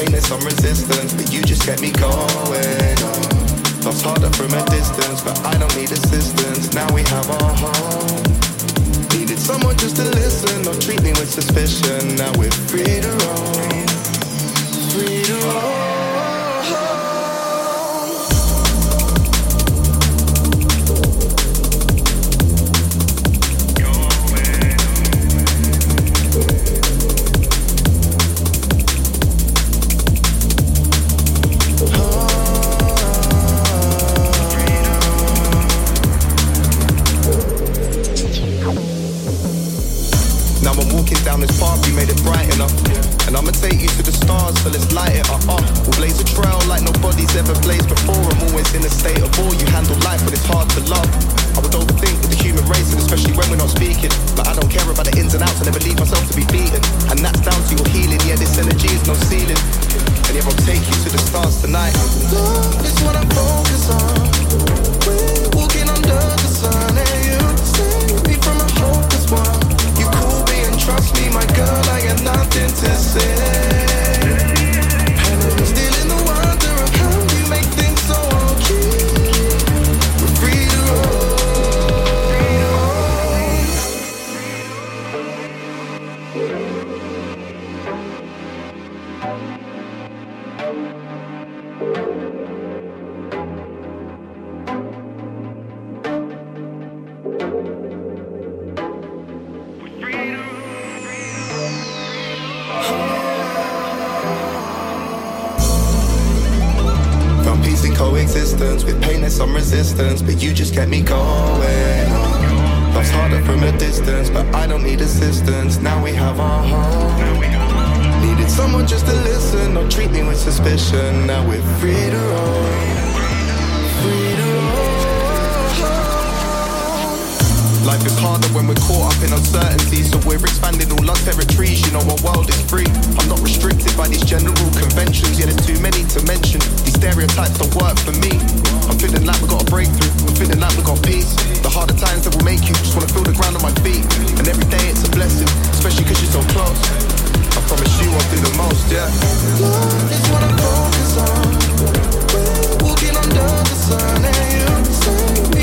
pain and some resistance, but you just get me going on. Love's harder from a distance, but I don't need assistance. Now we have our home. Needed someone just to listen, not treat me with suspicion. Now we're free to roam, free to roam. hard to love. existence with pain and some resistance, but you just get me going. Love's harder from a distance, but I don't need assistance. Now we have our home. Needed someone just to listen, not treat me with suspicion. Now we're free to roam. Free to Life is harder when we're caught up in uncertainty, so we're expanding all our territories. You know, our world is free. I'm not restricted by these general conventions, yeah, there's too many to mention. These stereotypes don't work for me. I'm feeling like we got a breakthrough, I'm feeling like we got peace. The harder times that will make you just wanna feel the ground on my feet. And every day it's a blessing, especially cause you're so close. I promise you I'll do the most, yeah. Love is what I focus on. We're walking under the sun and you save me.